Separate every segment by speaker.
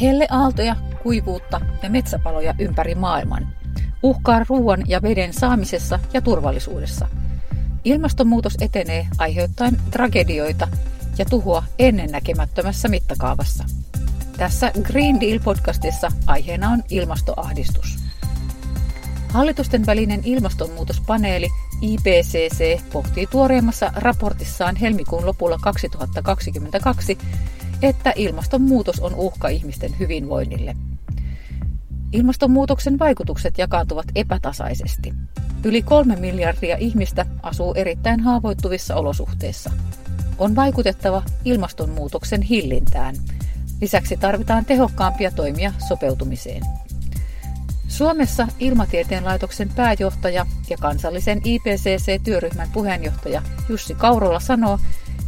Speaker 1: Helleaaltoja, kuivuutta ja metsäpaloja ympäri maailman. Uhkaa ruoan ja veden saamisessa ja turvallisuudessa. Ilmastonmuutos etenee aiheuttaen tragedioita ja tuhoa ennennäkemättömässä mittakaavassa. Tässä Green Deal-podcastissa aiheena on ilmastoahdistus. Hallitusten välinen ilmastonmuutospaneeli IPCC pohtii tuoreimmassa raportissaan helmikuun lopulla 2022, että ilmastonmuutos on uhka ihmisten hyvinvoinnille. Ilmastonmuutoksen vaikutukset jakaantuvat epätasaisesti. Yli kolme miljardia ihmistä asuu erittäin haavoittuvissa olosuhteissa. On vaikutettava ilmastonmuutoksen hillintään. Lisäksi tarvitaan tehokkaampia toimia sopeutumiseen. Suomessa Ilmatieteen laitoksen pääjohtaja ja kansallisen IPCC-työryhmän puheenjohtaja Jussi Kaurola sanoo,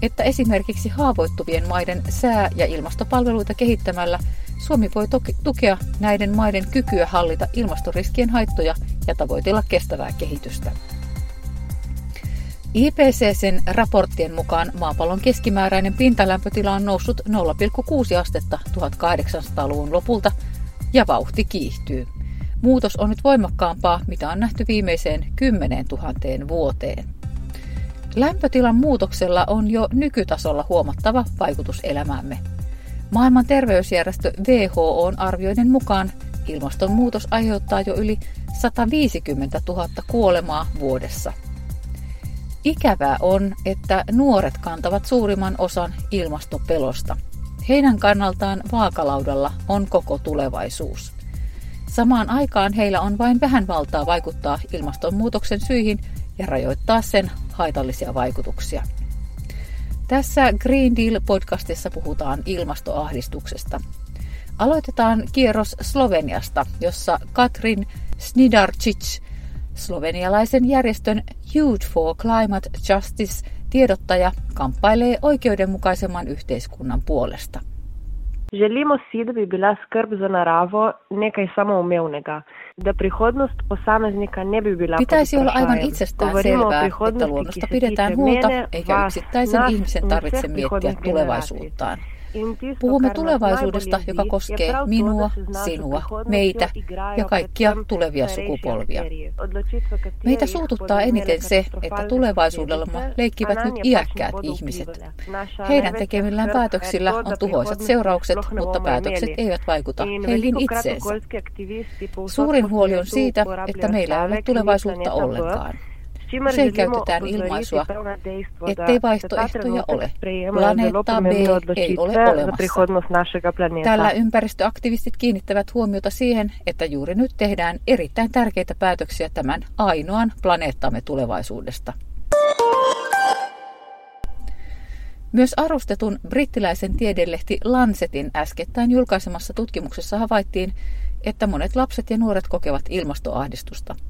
Speaker 1: että esimerkiksi haavoittuvien maiden sää- ja ilmastopalveluita kehittämällä Suomi voi tukea näiden maiden kykyä hallita ilmastoriskien haittoja ja tavoitella kestävää kehitystä. IPCCn raporttien mukaan maapallon keskimääräinen pintalämpötila on noussut 0,6 astetta 1800-luvun lopulta ja vauhti kiihtyy. Muutos on nyt voimakkaampaa, mitä on nähty viimeiseen 10 000 vuoteen. Lämpötilan muutoksella on jo nykytasolla huomattava vaikutus elämäämme. Maailman terveysjärjestö WHOn arvioiden mukaan ilmastonmuutos aiheuttaa jo yli 150 000 kuolemaa vuodessa. Ikävää on, että nuoret kantavat suurimman osan ilmastopelosta. Heidän kannaltaan vaakalaudalla on koko tulevaisuus. Samaan aikaan heillä on vain vähän valtaa vaikuttaa ilmastonmuutoksen syihin ja rajoittaa sen haitallisia vaikutuksia. Tässä Green Deal-podcastissa puhutaan ilmastoahdistuksesta. Aloitetaan kierros Sloveniasta, jossa Katrin Snidarcic, slovenialaisen järjestön Youth for Climate Justice tiedottaja, kamppailee oikeudenmukaisemman yhteiskunnan puolesta.
Speaker 2: Želimo si, da bi bila skrb za naravo nekaj samoumevnega, da prihodnost posameznika ne bi bila
Speaker 1: Pitäisi olla aivan itsestään selvää, että luonnosta pidetään huolta, eikä yksittäisen ihmisen tarvitse miettiä tulevaisuuttaan. Puhumme tulevaisuudesta, joka koskee minua, sinua, meitä ja kaikkia tulevia sukupolvia. Meitä suututtaa eniten se, että tulevaisuudella leikkivät nyt iäkkäät ihmiset. Heidän tekemillään päätöksillä on tuhoisat seuraukset, mutta päätökset eivät vaikuta heihin itseensä. Suurin huoli on siitä, että meillä ei ole tulevaisuutta ollenkaan. Usein käytetään ilmaisua, ettei vaihtoehtoja ole. Planeetta B ei ole olemassa. Tällä ympäristöaktivistit kiinnittävät huomiota siihen, että juuri nyt tehdään erittäin tärkeitä päätöksiä tämän ainoan planeettamme tulevaisuudesta. Myös arvostetun brittiläisen tiedelehti Lancetin äskettäin julkaisemassa tutkimuksessa havaittiin, että monet lapset ja nuoret kokevat ilmastoahdistusta –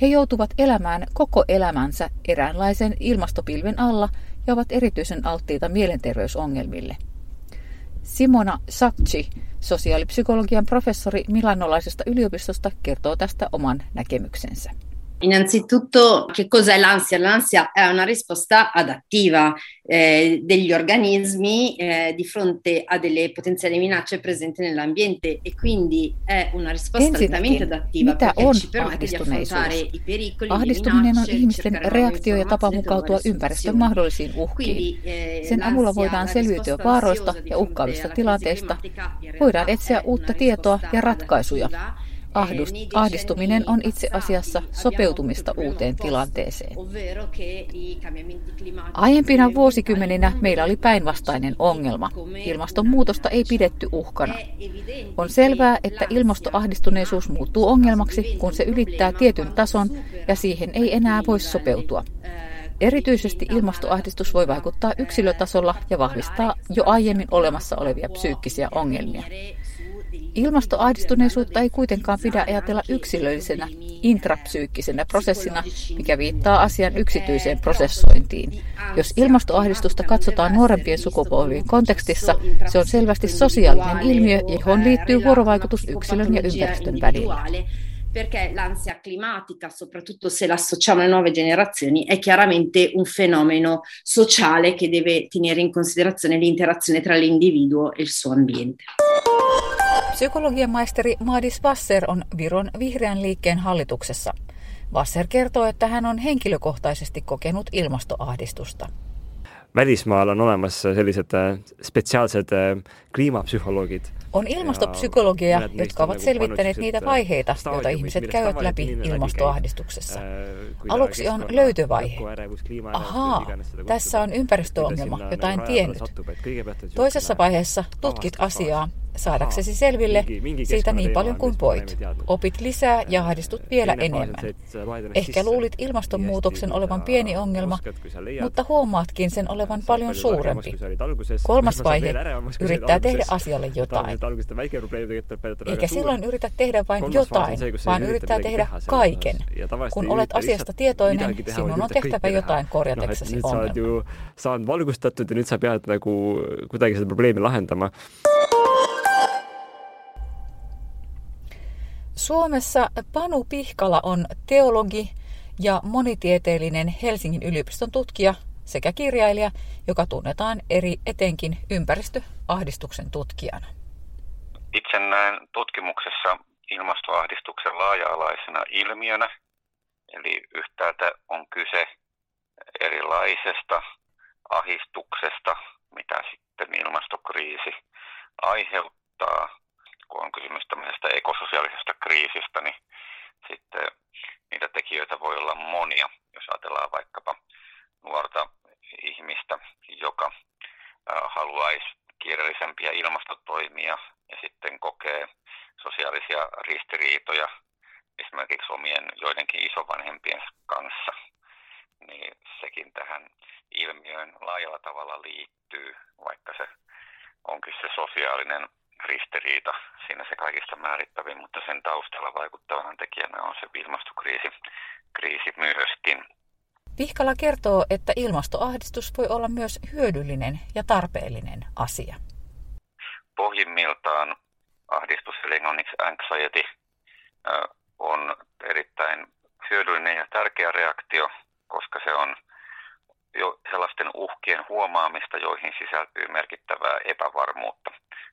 Speaker 1: he joutuvat elämään koko elämänsä eräänlaisen ilmastopilven alla ja ovat erityisen alttiita mielenterveysongelmille. Simona Sakci, sosiaalipsykologian professori Milanolaisesta yliopistosta, kertoo tästä oman näkemyksensä.
Speaker 3: Innanzitutto, che cos'è l'ansia? L'ansia è una risposta adattiva eh, degli organismi eh, di fronte a delle potenziali minacce presenti nell'ambiente e quindi è una risposta altamente adattiva perché ci permette di affrontare i pericoli,
Speaker 1: Ahdistuminen on ihmisten reaktio ja tapa mukautua ympäristön mahdollisiin uhkiin. Sen avulla voidaan selviytyä vaaroista ja uhkaavista tilanteista. Voidaan etsiä uutta tietoa ja ratkaisuja. Ahdust, ahdistuminen on itse asiassa sopeutumista uuteen tilanteeseen. Aiempina vuosikymmeninä meillä oli päinvastainen ongelma. Ilmastonmuutosta ei pidetty uhkana. On selvää, että ilmastoahdistuneisuus muuttuu ongelmaksi, kun se ylittää tietyn tason ja siihen ei enää voi sopeutua. Erityisesti ilmastoahdistus voi vaikuttaa yksilötasolla ja vahvistaa jo aiemmin olemassa olevia psyykkisiä ongelmia. Ilmastoahdistuneisuutta ei kuitenkaan pidä ajatella yksilöllisenä, intrapsyykkisenä prosessina, mikä viittaa asian yksityiseen prosessointiin. Jos ilmastoahdistusta katsotaan nuorempien sukupolvien kontekstissa, se on selvästi sosiaalinen ilmiö, johon liittyy vuorovaikutus yksilön ja ympäristön välillä
Speaker 3: perché l'ansia climatica, soprattutto se la associamo alle nuove generazioni, è chiaramente un fenomeno sociale che deve tenere in considerazione l'interazione tra l'individuo e il suo ambiente.
Speaker 1: Psykologian maisteri Madis Vasser on Viron vihreän liikkeen hallituksessa. Vasser kertoo, että hän on henkilökohtaisesti kokenut ilmastoahdistusta.
Speaker 4: välismaal on olemas sellised äh, spetsiaalsed äh, kliimapsühholoogid.
Speaker 1: On ilmastopsykologia, jotka ovat selvittäneet niitä äh, vaiheita, joita ihmiset käyvät läpi ilmastoahdistuksessa. Aluksi on löytövaihe. Ahaa, tässä on ympäristöongelma, jota en tiennyt. Toisessa vaiheessa tutkit asiaa saadaksesi selville siitä niin paljon kuin voit. Opit lisää ja ahdistut vielä enemmän. Ehkä luulit ilmastonmuutoksen olevan pieni ongelma, mutta huomaatkin sen olevan paljon suurempi. Kolmas vaihe yrittää tehdä asialle jotain. Eikä silloin yritä tehdä vain jotain, vaan yrittää tehdä kaiken. Kun olet asiasta tietoinen, sinun on tehtävä jotain korjateksesi ongelma.
Speaker 4: saanud valgustatud ja nüüd sa pead nagu kuidagi seda probleemi lahendama.
Speaker 1: Suomessa Panu Pihkala on teologi ja monitieteellinen Helsingin yliopiston tutkija sekä kirjailija, joka tunnetaan eri etenkin ympäristöahdistuksen tutkijana.
Speaker 5: Itse näen tutkimuksessa ilmastoahdistuksen laaja-alaisena ilmiönä, eli yhtäältä on kyse erilaisesta ahdistuksesta, mitä sitten ilmastokriisi aiheuttaa kun on kysymys tämmöisestä ekososiaalisesta kriisistä, niin sitten niitä tekijöitä voi olla monia. Jos ajatellaan vaikkapa nuorta ihmistä, joka haluaisi kiireellisempiä ilmastotoimia ja sitten kokee sosiaalisia ristiriitoja esimerkiksi omien joidenkin isovanhempien kanssa, niin sekin tähän ilmiöön laajalla tavalla liittyy, vaikka se onkin se sosiaalinen ristiriita siinä se kaikista määrittävin, mutta sen taustalla vaikuttavana tekijänä on se ilmastokriisi kriisi myöskin.
Speaker 1: Vihkala kertoo, että ilmastoahdistus voi olla myös hyödyllinen ja tarpeellinen asia.
Speaker 5: Pohjimmiltaan ahdistus, eli anxiety, on erittäin hyödyllinen ja tärkeä reaktio, koska se on jo sellaisten uhkien huomaamista, joihin sisältyy merkittävää epävarmuutta.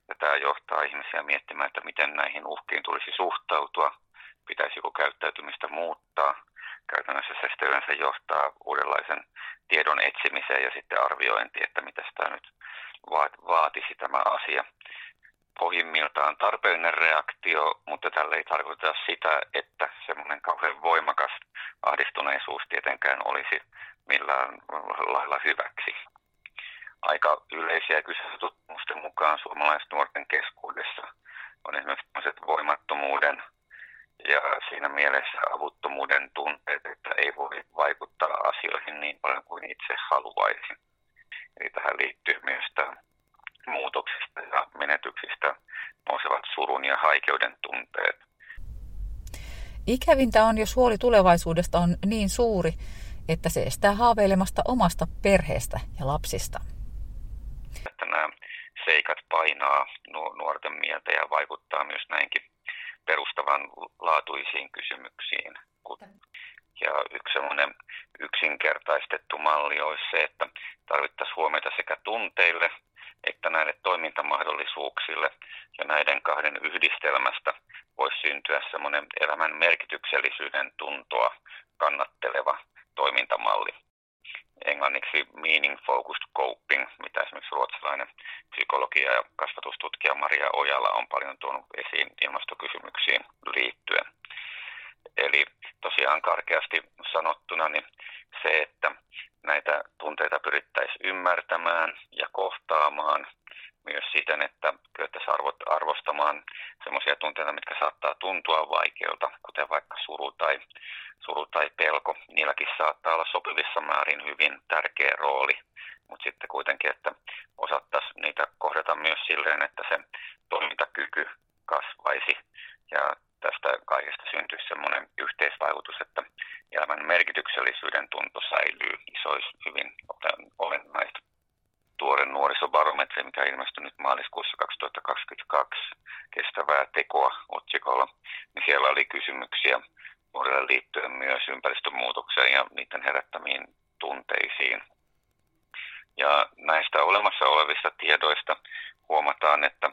Speaker 5: Ja tämä johtaa ihmisiä miettimään, että miten näihin uhkiin tulisi suhtautua, pitäisikö käyttäytymistä muuttaa. Käytännössä se sitten johtaa uudenlaisen tiedon etsimiseen ja sitten arviointiin, että mitä tämä nyt vaatisi tämä asia. Pohjimmiltaan tarpeellinen reaktio, mutta tällä ei tarkoita sitä, että semmoinen kauhean voimakas ahdistuneisuus tietenkään olisi millään lailla hyväksi aika yleisiä kyselytutkimusten mukaan suomalaisnuorten keskuudessa on esimerkiksi voimattomuuden ja siinä mielessä avuttomuuden tunteet, että ei voi vaikuttaa asioihin niin paljon kuin itse haluaisi. Eli tähän liittyy myös tämä muutoksista ja menetyksistä nousevat surun ja haikeuden tunteet.
Speaker 1: Ikävintä on, jos huoli tulevaisuudesta on niin suuri, että se estää haaveilemasta omasta perheestä ja lapsista
Speaker 5: seikat painaa nuorten mieltä ja vaikuttaa myös näinkin perustavanlaatuisiin kysymyksiin. Ja yksi semmoinen yksinkertaistettu malli olisi se, että tarvittaisiin huomiota sekä tunteille että näille toimintamahdollisuuksille ja näiden kahden yhdistelmästä voisi syntyä semmoinen elämän merkityksellisyyden tuntoa kannatteleva toimintamalli englanniksi meaning focused coping, mitä esimerkiksi ruotsalainen psykologia ja kasvatustutkija Maria Ojala on paljon tuonut esiin ilmastokysymyksiin liittyen. Eli tosiaan karkeasti sanottuna niin se, että näitä tunteita pyrittäisiin ymmärtämään ja kohtaamaan sopivissa määrin hyvin tärkeä rooli, mutta sitten kuitenkin, että osattaisiin niitä kohdata myös silleen, että se toimintakyky kasvaisi ja tästä kaikesta syntyisi semmoinen yhteisvaikutus, että elämän merkityksellisyyden tunto säilyy. Se olisi hyvin olennaista tuore nuorisobarometri, mikä ilmestyi nyt maaliskuussa 2022 kestävää tekoa otsikolla, niin siellä oli kysymyksiä nuorille liittyen myös ympäristömuutokseen ja niiden herättämiin tunteisiin. Ja näistä olemassa olevista tiedoista huomataan, että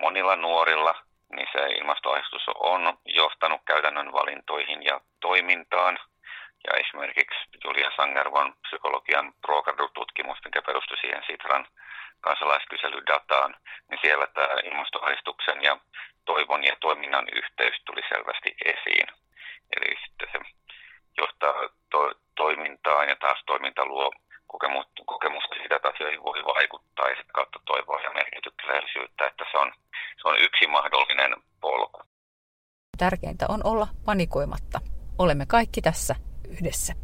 Speaker 5: monilla nuorilla niin se ilmastoahdistus on johtanut käytännön valintoihin ja toimintaan. Ja esimerkiksi Julia Sangervan psykologian Procard-tutkimus, mikä perustui siihen Sitran kansalaiskyselydataan, niin siellä tämä ilmastoahdistuksen ja toivon ja toiminnan yhteys tuli selvästi esiin. Eli sitten se johtaa to- toimintaan ja taas toiminta luo kokemusta siitä, että asioihin voi vaikuttaa ja kautta toivoa ja merkityksellisyyttä, että se on, se on yksi mahdollinen polku.
Speaker 1: Tärkeintä on olla panikoimatta. Olemme kaikki tässä yhdessä.